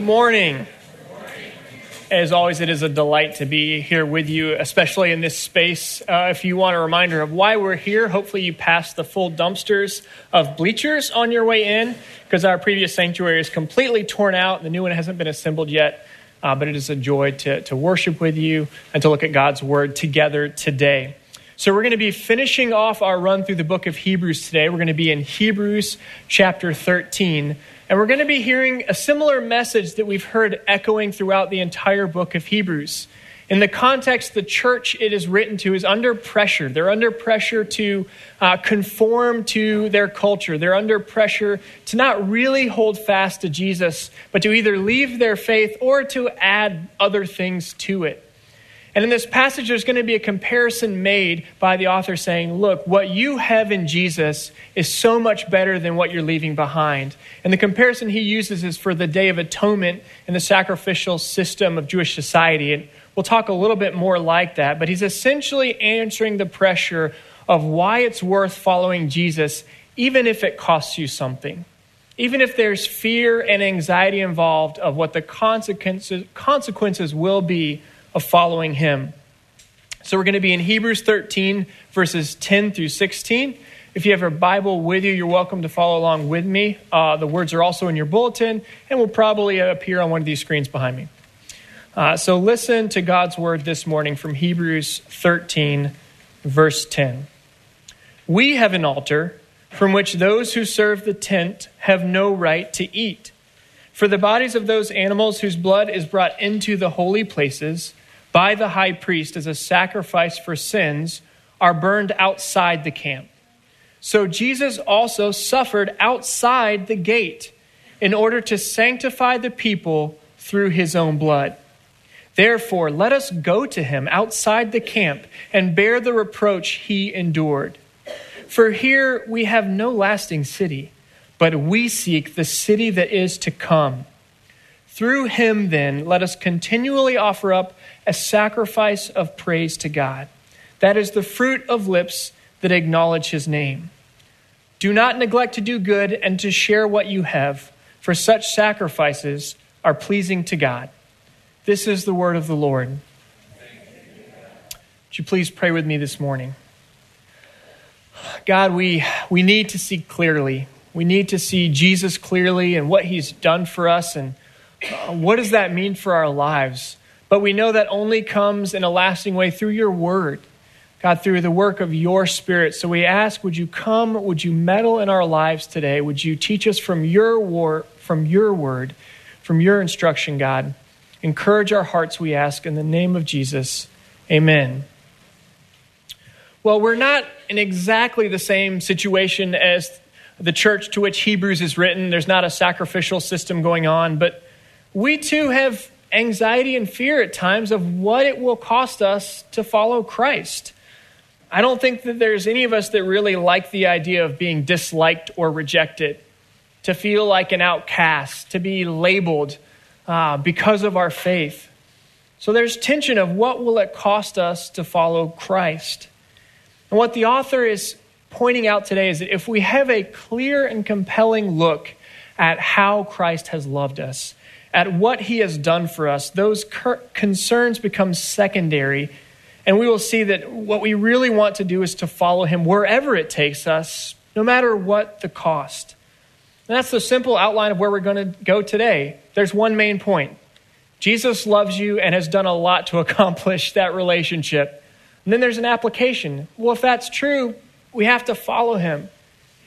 Good morning. As always, it is a delight to be here with you, especially in this space. Uh, if you want a reminder of why we're here, hopefully you passed the full dumpsters of bleachers on your way in, because our previous sanctuary is completely torn out. The new one hasn't been assembled yet, uh, but it is a joy to, to worship with you and to look at God's Word together today. So, we're going to be finishing off our run through the book of Hebrews today. We're going to be in Hebrews chapter 13. And we're going to be hearing a similar message that we've heard echoing throughout the entire book of Hebrews. In the context, the church it is written to is under pressure. They're under pressure to uh, conform to their culture. They're under pressure to not really hold fast to Jesus, but to either leave their faith or to add other things to it. And in this passage, there's going to be a comparison made by the author saying, Look, what you have in Jesus is so much better than what you're leaving behind. And the comparison he uses is for the Day of Atonement and the sacrificial system of Jewish society. And we'll talk a little bit more like that. But he's essentially answering the pressure of why it's worth following Jesus, even if it costs you something. Even if there's fear and anxiety involved of what the consequences, consequences will be of following him. So we're going to be in Hebrews 13, verses 10 through 16. If you have a Bible with you, you're welcome to follow along with me. Uh, the words are also in your bulletin and will probably appear on one of these screens behind me. Uh, so listen to God's word this morning from Hebrews 13, verse 10. We have an altar from which those who serve the tent have no right to eat. For the bodies of those animals whose blood is brought into the holy places, by the high priest as a sacrifice for sins are burned outside the camp. So Jesus also suffered outside the gate in order to sanctify the people through his own blood. Therefore, let us go to him outside the camp and bear the reproach he endured. For here we have no lasting city, but we seek the city that is to come. Through him, then, let us continually offer up a sacrifice of praise to God. That is the fruit of lips that acknowledge his name. Do not neglect to do good and to share what you have, for such sacrifices are pleasing to God. This is the word of the Lord. Would you please pray with me this morning? God, we, we need to see clearly. We need to see Jesus clearly and what he's done for us and uh, what does that mean for our lives. But we know that only comes in a lasting way through your word, God, through the work of your spirit. So we ask, would you come? Would you meddle in our lives today? Would you teach us from your war, from your word, from your instruction, God? Encourage our hearts, we ask, in the name of Jesus. Amen. Well, we're not in exactly the same situation as the church to which Hebrews is written. There's not a sacrificial system going on, but we too have anxiety and fear at times of what it will cost us to follow Christ. I don't think that there's any of us that really like the idea of being disliked or rejected, to feel like an outcast, to be labeled uh, because of our faith. So there's tension of what will it cost us to follow Christ. And what the author is pointing out today is that if we have a clear and compelling look at how Christ has loved us, at what he has done for us, those concerns become secondary. And we will see that what we really want to do is to follow him wherever it takes us, no matter what the cost. And that's the simple outline of where we're going to go today. There's one main point Jesus loves you and has done a lot to accomplish that relationship. And then there's an application. Well, if that's true, we have to follow him.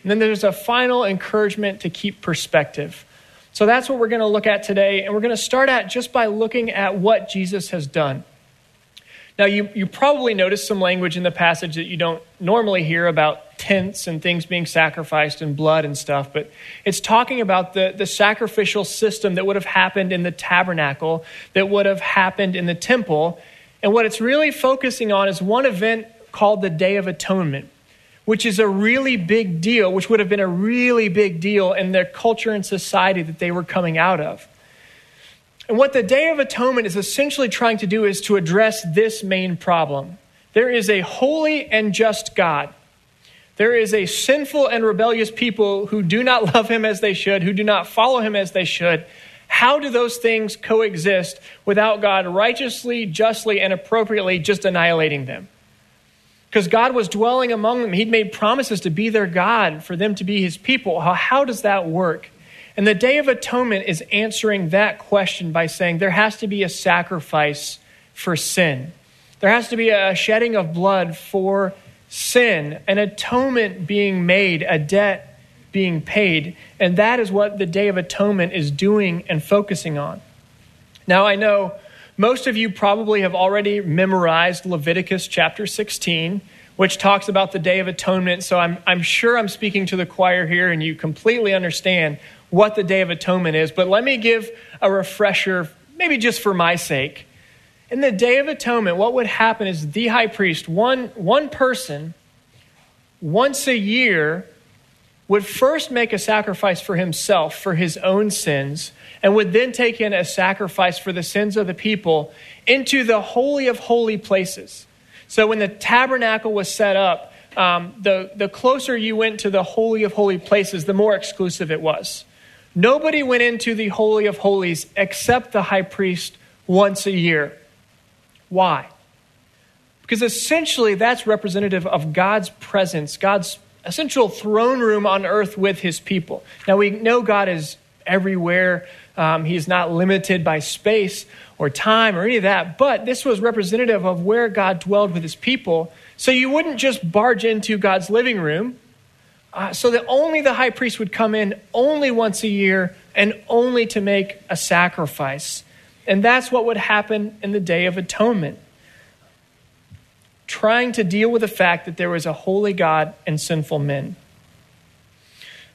And then there's a final encouragement to keep perspective. So that's what we're going to look at today. And we're going to start at just by looking at what Jesus has done. Now, you, you probably noticed some language in the passage that you don't normally hear about tents and things being sacrificed and blood and stuff, but it's talking about the, the sacrificial system that would have happened in the tabernacle, that would have happened in the temple. And what it's really focusing on is one event called the Day of Atonement which is a really big deal, which would have been a really big deal in their culture and society that they were coming out of. And what the Day of Atonement is essentially trying to do is to address this main problem. There is a holy and just God. There is a sinful and rebellious people who do not love him as they should, who do not follow him as they should. How do those things coexist without God righteously, justly, and appropriately just annihilating them? Because God was dwelling among them. He'd made promises to be their God, for them to be his people. How, how does that work? And the Day of Atonement is answering that question by saying there has to be a sacrifice for sin. There has to be a shedding of blood for sin, an atonement being made, a debt being paid. And that is what the Day of Atonement is doing and focusing on. Now, I know most of you probably have already memorized Leviticus chapter 16, which talks about the Day of Atonement. So I'm, I'm sure I'm speaking to the choir here and you completely understand what the Day of Atonement is. But let me give a refresher, maybe just for my sake. In the Day of Atonement, what would happen is the high priest, one, one person, once a year, would first make a sacrifice for himself, for his own sins, and would then take in a sacrifice for the sins of the people into the Holy of Holy places. So when the tabernacle was set up, um, the, the closer you went to the Holy of Holy places, the more exclusive it was. Nobody went into the Holy of Holies except the high priest once a year. Why? Because essentially that's representative of God's presence, God's essential throne room on earth with his people. Now, we know God is everywhere, um, he's not limited by space or time or any of that, but this was representative of where God dwelled with his people. So you wouldn't just barge into God's living room. Uh, so that only the high priest would come in only once a year and only to make a sacrifice. And that's what would happen in the Day of Atonement trying to deal with the fact that there was a holy God and sinful men.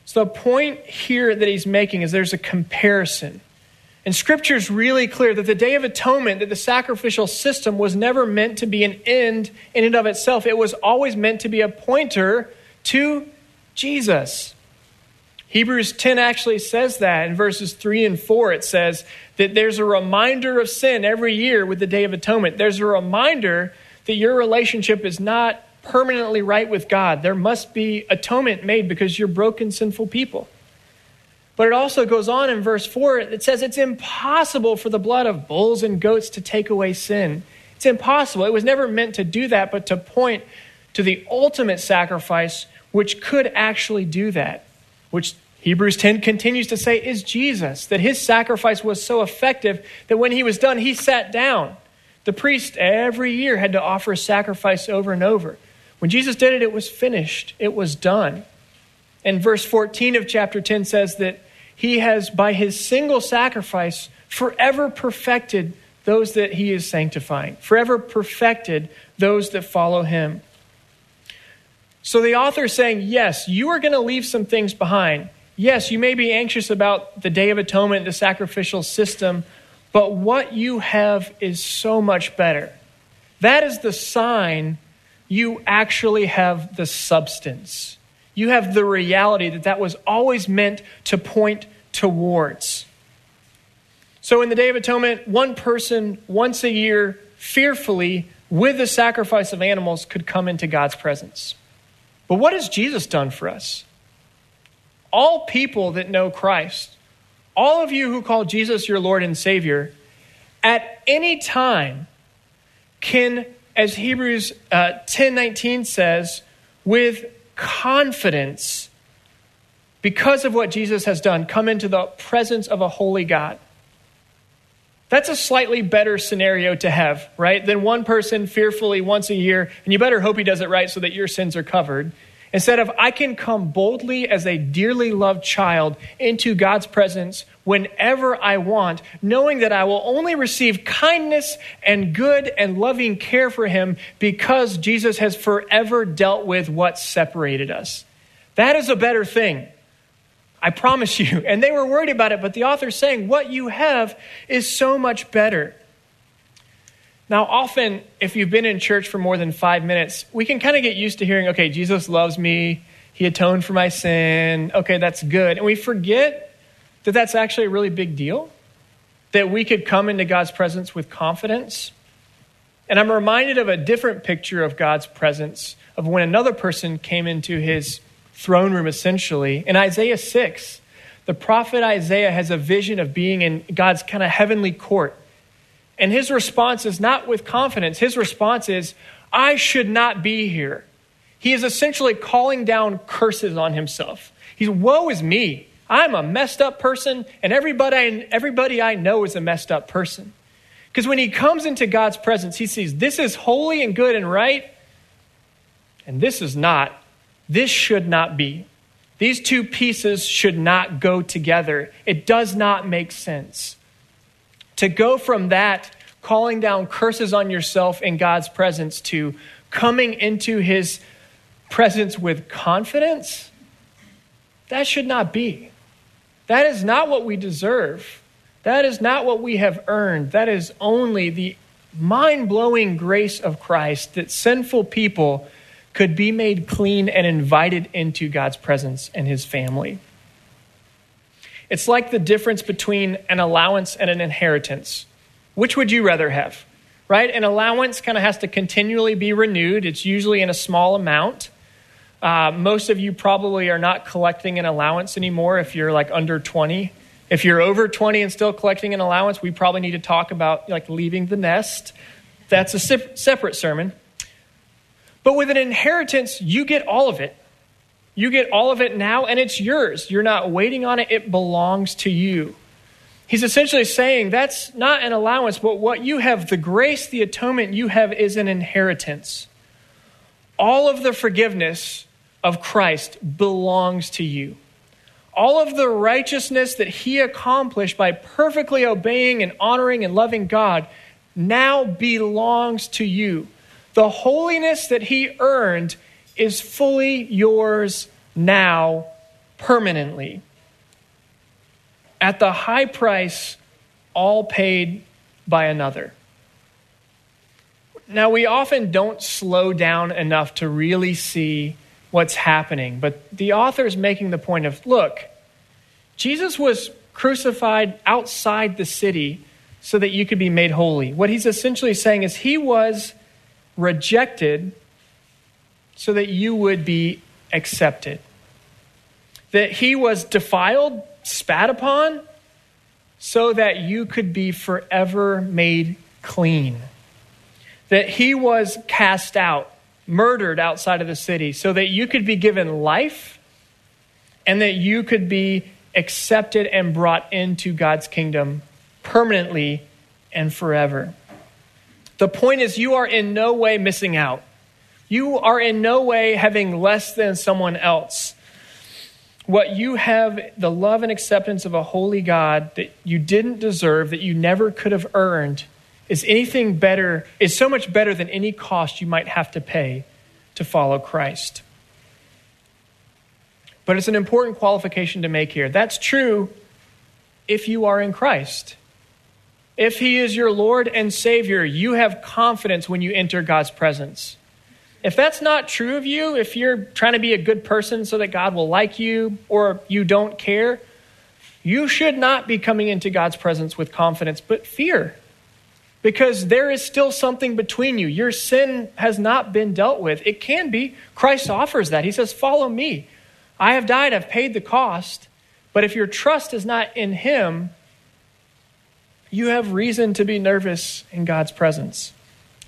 So the point here that he's making is there's a comparison. And scripture is really clear that the Day of Atonement, that the sacrificial system was never meant to be an end in and of itself. It was always meant to be a pointer to Jesus. Hebrews 10 actually says that in verses 3 and 4. It says that there's a reminder of sin every year with the Day of Atonement. There's a reminder that your relationship is not permanently right with God. There must be atonement made because you're broken, sinful people. But it also goes on in verse 4, it says it's impossible for the blood of bulls and goats to take away sin. It's impossible. It was never meant to do that, but to point to the ultimate sacrifice which could actually do that, which Hebrews 10 continues to say is Jesus, that his sacrifice was so effective that when he was done, he sat down. The priest every year had to offer a sacrifice over and over. When Jesus did it, it was finished, it was done. And verse 14 of chapter 10 says that he has, by his single sacrifice, forever perfected those that he is sanctifying, forever perfected those that follow him. So the author is saying, yes, you are going to leave some things behind. Yes, you may be anxious about the Day of Atonement, the sacrificial system, but what you have is so much better. That is the sign you actually have the substance. You have the reality that that was always meant to point towards. So, in the Day of Atonement, one person once a year, fearfully, with the sacrifice of animals, could come into God's presence. But what has Jesus done for us? All people that know Christ all of you who call Jesus your Lord and Savior, at any time can, as Hebrews uh, 10 19 says, with confidence, because of what Jesus has done, come into the presence of a holy God. That's a slightly better scenario to have, right? Than one person fearfully once a year, and you better hope he does it right so that your sins are covered. Instead of, I can come boldly as a dearly loved child into God's presence whenever I want, knowing that I will only receive kindness and good and loving care for Him because Jesus has forever dealt with what separated us. That is a better thing. I promise you. And they were worried about it, but the author's saying, What you have is so much better. Now, often, if you've been in church for more than five minutes, we can kind of get used to hearing, okay, Jesus loves me. He atoned for my sin. Okay, that's good. And we forget that that's actually a really big deal, that we could come into God's presence with confidence. And I'm reminded of a different picture of God's presence of when another person came into his throne room, essentially. In Isaiah 6, the prophet Isaiah has a vision of being in God's kind of heavenly court. And his response is not with confidence. His response is, I should not be here. He is essentially calling down curses on himself. He's, woe is me. I'm a messed up person, and everybody, everybody I know is a messed up person. Because when he comes into God's presence, he sees this is holy and good and right, and this is not. This should not be. These two pieces should not go together. It does not make sense. To go from that, calling down curses on yourself in God's presence, to coming into his presence with confidence, that should not be. That is not what we deserve. That is not what we have earned. That is only the mind blowing grace of Christ that sinful people could be made clean and invited into God's presence and his family. It's like the difference between an allowance and an inheritance. Which would you rather have? Right? An allowance kind of has to continually be renewed, it's usually in a small amount. Uh, most of you probably are not collecting an allowance anymore if you're like under 20. If you're over 20 and still collecting an allowance, we probably need to talk about like leaving the nest. That's a separate sermon. But with an inheritance, you get all of it. You get all of it now, and it's yours. You're not waiting on it, it belongs to you. He's essentially saying that's not an allowance, but what you have, the grace, the atonement you have, is an inheritance. All of the forgiveness of Christ belongs to you. All of the righteousness that he accomplished by perfectly obeying and honoring and loving God now belongs to you. The holiness that he earned is fully yours now, permanently. At the high price, all paid by another. Now, we often don't slow down enough to really see what's happening. But the author is making the point of look, Jesus was crucified outside the city so that you could be made holy. What he's essentially saying is he was rejected so that you would be accepted. That he was defiled, spat upon, so that you could be forever made clean. That he was cast out murdered outside of the city so that you could be given life and that you could be accepted and brought into God's kingdom permanently and forever. The point is, you are in no way missing out. You are in no way having less than someone else. What you have, the love and acceptance of a holy God that you didn't deserve, that you never could have earned, is anything better, is so much better than any cost you might have to pay to follow Christ. But it's an important qualification to make here. That's true if you are in Christ. If He is your Lord and Savior, you have confidence when you enter God's presence. If that's not true of you, if you're trying to be a good person so that God will like you or you don't care, you should not be coming into God's presence with confidence, but fear because there is still something between you. Your sin has not been dealt with. It can be. Christ offers that. He says, Follow me. I have died, I've paid the cost. But if your trust is not in Him, you have reason to be nervous in God's presence.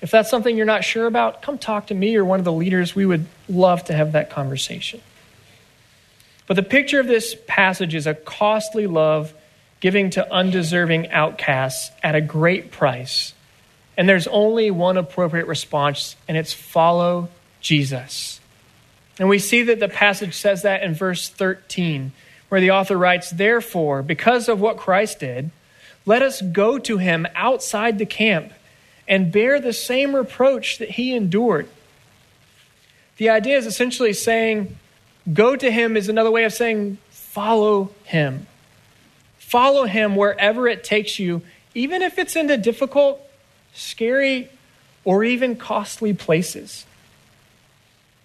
If that's something you're not sure about, come talk to me or one of the leaders. We would love to have that conversation. But the picture of this passage is a costly love giving to undeserving outcasts at a great price. And there's only one appropriate response, and it's follow Jesus. And we see that the passage says that in verse 13, where the author writes, Therefore, because of what Christ did, let us go to him outside the camp and bear the same reproach that he endured. The idea is essentially saying, go to him is another way of saying, follow him. Follow him wherever it takes you, even if it's into difficult, scary, or even costly places.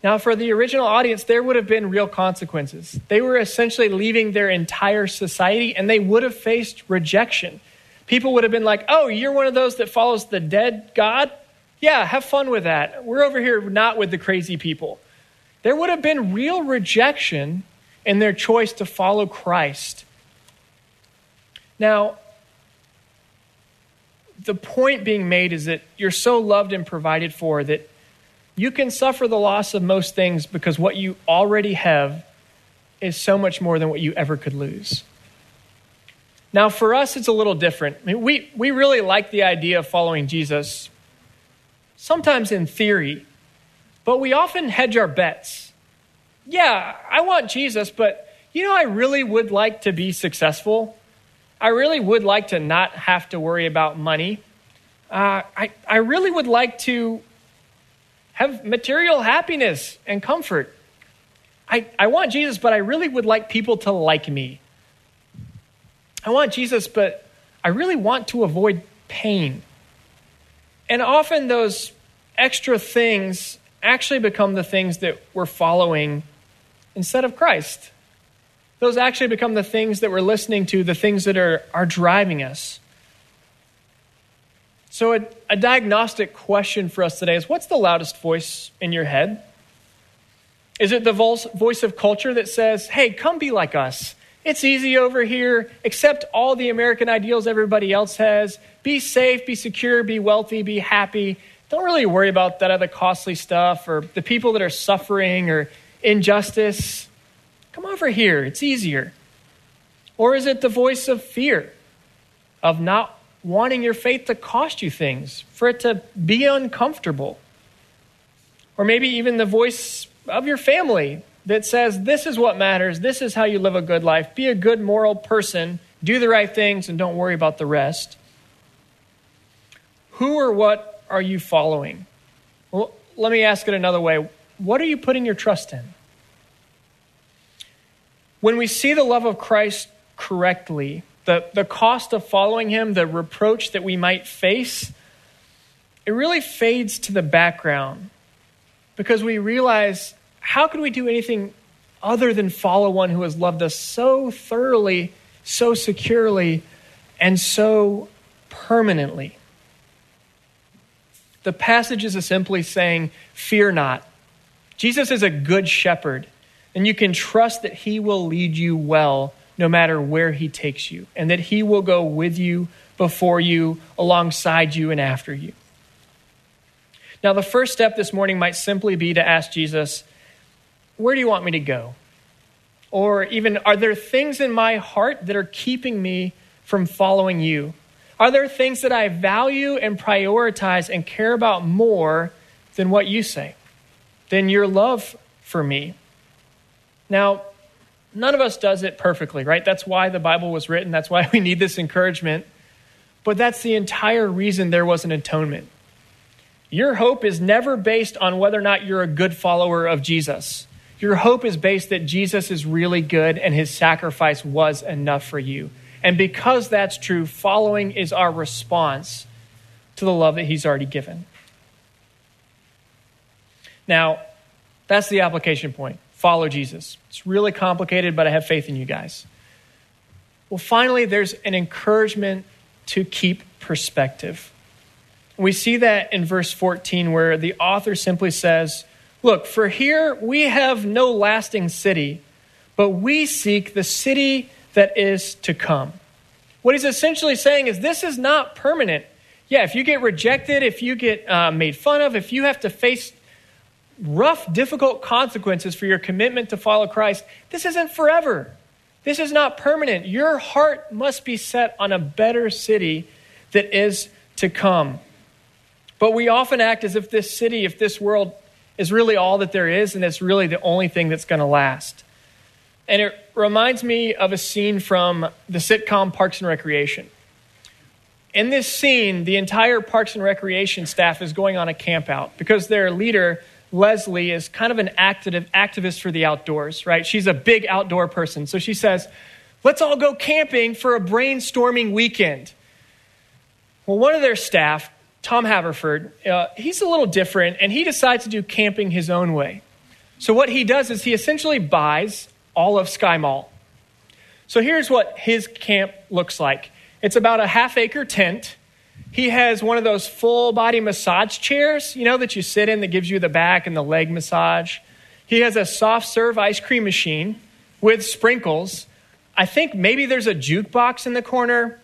Now, for the original audience, there would have been real consequences. They were essentially leaving their entire society and they would have faced rejection. People would have been like, Oh, you're one of those that follows the dead God? Yeah, have fun with that. We're over here not with the crazy people. There would have been real rejection in their choice to follow Christ Now, the point being made is that you're so loved and provided for that you can suffer the loss of most things because what you already have is so much more than what you ever could lose. Now, for us, it's a little different. I mean, we, we really like the idea of following Jesus, sometimes in theory, but we often hedge our bets. Yeah, I want Jesus, but you know, I really would like to be successful. I really would like to not have to worry about money. Uh, I, I really would like to have material happiness and comfort. I, I want Jesus, but I really would like people to like me. I want Jesus, but I really want to avoid pain. And often those extra things actually become the things that we're following instead of Christ. Those actually become the things that we're listening to, the things that are, are driving us. So, a, a diagnostic question for us today is what's the loudest voice in your head? Is it the voice of culture that says, hey, come be like us? It's easy over here. Accept all the American ideals everybody else has. Be safe, be secure, be wealthy, be happy. Don't really worry about that other costly stuff or the people that are suffering or injustice. Come over here. It's easier. Or is it the voice of fear, of not wanting your faith to cost you things, for it to be uncomfortable? Or maybe even the voice of your family that says, This is what matters. This is how you live a good life. Be a good moral person. Do the right things and don't worry about the rest. Who or what are you following? Well, let me ask it another way. What are you putting your trust in? When we see the love of Christ correctly, the, the cost of following him, the reproach that we might face, it really fades to the background because we realize how could we do anything other than follow one who has loved us so thoroughly, so securely, and so permanently? The passage is simply saying, Fear not. Jesus is a good shepherd, and you can trust that he will lead you well no matter where he takes you, and that he will go with you, before you, alongside you, and after you. Now, the first step this morning might simply be to ask Jesus, Where do you want me to go? Or even, are there things in my heart that are keeping me from following you? Are there things that I value and prioritize and care about more than what you say, than your love for me? Now, none of us does it perfectly, right? That's why the Bible was written. That's why we need this encouragement. But that's the entire reason there was an atonement. Your hope is never based on whether or not you're a good follower of Jesus. Your hope is based that Jesus is really good and his sacrifice was enough for you. And because that's true, following is our response to the love that he's already given. Now, that's the application point. Follow Jesus. It's really complicated, but I have faith in you guys. Well, finally, there's an encouragement to keep perspective. We see that in verse 14, where the author simply says, Look, for here we have no lasting city, but we seek the city that is to come. What he's essentially saying is this is not permanent. Yeah, if you get rejected, if you get uh, made fun of, if you have to face rough, difficult consequences for your commitment to follow Christ, this isn't forever. This is not permanent. Your heart must be set on a better city that is to come. But we often act as if this city, if this world is really all that there is, and it's really the only thing that's going to last. And it reminds me of a scene from the sitcom Parks and Recreation. In this scene, the entire Parks and Recreation staff is going on a campout because their leader, Leslie, is kind of an active, activist for the outdoors, right? She's a big outdoor person. So she says, Let's all go camping for a brainstorming weekend. Well, one of their staff Tom Haverford, uh, he's a little different, and he decides to do camping his own way. So, what he does is he essentially buys all of SkyMall. So, here's what his camp looks like it's about a half acre tent. He has one of those full body massage chairs, you know, that you sit in that gives you the back and the leg massage. He has a soft serve ice cream machine with sprinkles, I think maybe there's a jukebox in the corner,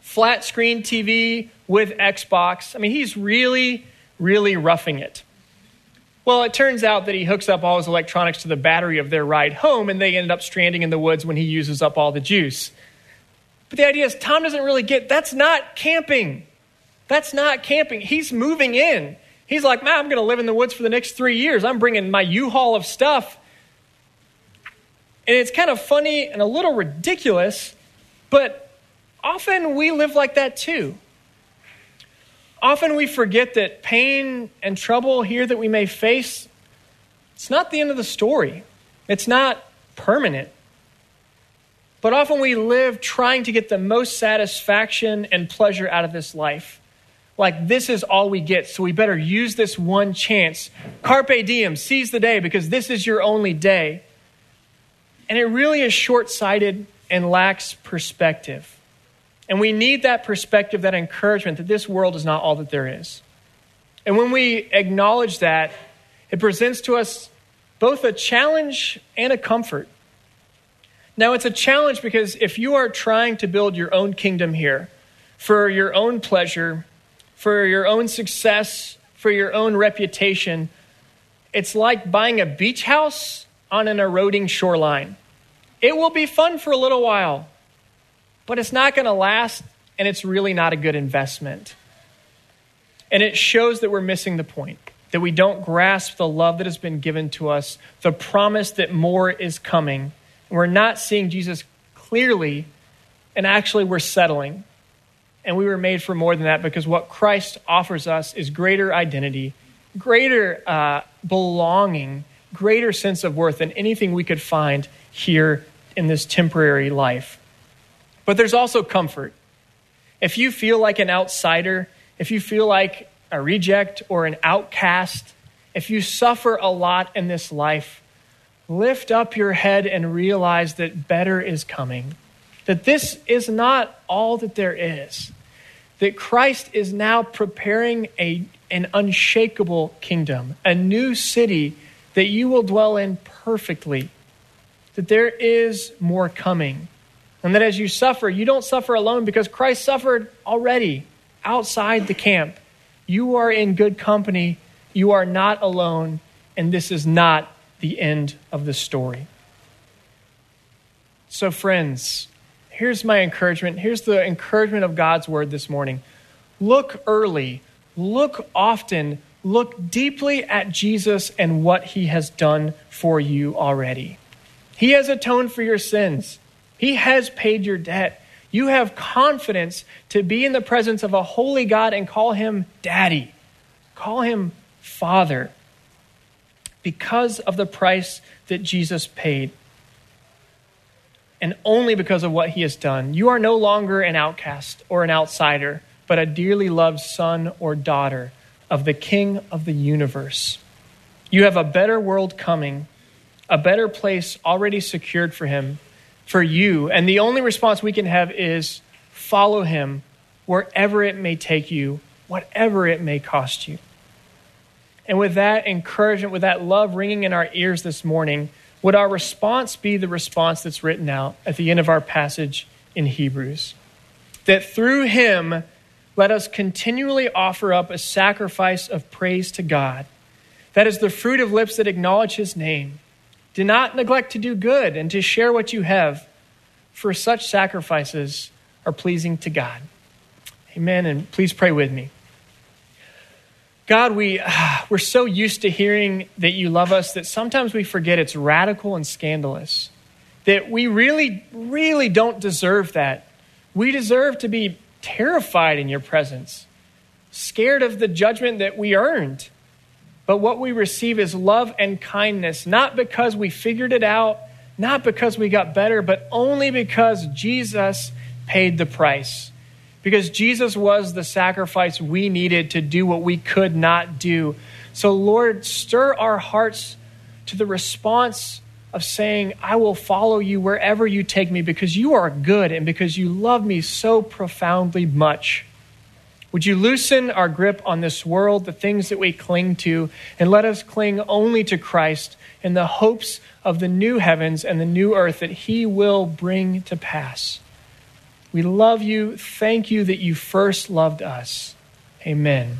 flat screen TV with Xbox. I mean, he's really, really roughing it. Well, it turns out that he hooks up all his electronics to the battery of their ride home, and they end up stranding in the woods when he uses up all the juice. But the idea is, Tom doesn't really get that's not camping. That's not camping. He's moving in. He's like, man, I'm going to live in the woods for the next three years. I'm bringing my U Haul of stuff. And it's kind of funny and a little ridiculous, but often we live like that too. Often we forget that pain and trouble here that we may face, it's not the end of the story. It's not permanent. But often we live trying to get the most satisfaction and pleasure out of this life. Like this is all we get, so we better use this one chance. Carpe diem, seize the day because this is your only day. And it really is short sighted and lacks perspective. And we need that perspective, that encouragement that this world is not all that there is. And when we acknowledge that, it presents to us both a challenge and a comfort. Now, it's a challenge because if you are trying to build your own kingdom here for your own pleasure, for your own success, for your own reputation, it's like buying a beach house on an eroding shoreline. It will be fun for a little while, but it's not going to last, and it's really not a good investment. And it shows that we're missing the point, that we don't grasp the love that has been given to us, the promise that more is coming. We're not seeing Jesus clearly, and actually we're settling. And we were made for more than that because what Christ offers us is greater identity, greater uh, belonging, greater sense of worth than anything we could find here in this temporary life. But there's also comfort. If you feel like an outsider, if you feel like a reject or an outcast, if you suffer a lot in this life, lift up your head and realize that better is coming. That this is not all that there is. That Christ is now preparing a, an unshakable kingdom, a new city that you will dwell in perfectly. That there is more coming. And that as you suffer, you don't suffer alone because Christ suffered already outside the camp. You are in good company. You are not alone. And this is not the end of the story. So, friends, here's my encouragement. Here's the encouragement of God's word this morning. Look early, look often, look deeply at Jesus and what he has done for you already. He has atoned for your sins. He has paid your debt. You have confidence to be in the presence of a holy God and call him daddy, call him father, because of the price that Jesus paid. And only because of what he has done. You are no longer an outcast or an outsider, but a dearly loved son or daughter of the King of the universe. You have a better world coming, a better place already secured for him for you. And the only response we can have is follow him wherever it may take you, whatever it may cost you. And with that encouragement, with that love ringing in our ears this morning, would our response be the response that's written out at the end of our passage in Hebrews? That through him, let us continually offer up a sacrifice of praise to God. That is the fruit of lips that acknowledge his name do not neglect to do good and to share what you have, for such sacrifices are pleasing to God. Amen. And please pray with me. God, we, we're so used to hearing that you love us that sometimes we forget it's radical and scandalous. That we really, really don't deserve that. We deserve to be terrified in your presence, scared of the judgment that we earned. But what we receive is love and kindness, not because we figured it out, not because we got better, but only because Jesus paid the price because Jesus was the sacrifice we needed to do what we could not do. So, Lord, stir our hearts to the response of saying, I will follow you wherever you take me because you are good and because you love me so profoundly much. Would you loosen our grip on this world, the things that we cling to, and let us cling only to Christ in the hopes of the new heavens and the new earth that he will bring to pass? We love you. Thank you that you first loved us. Amen.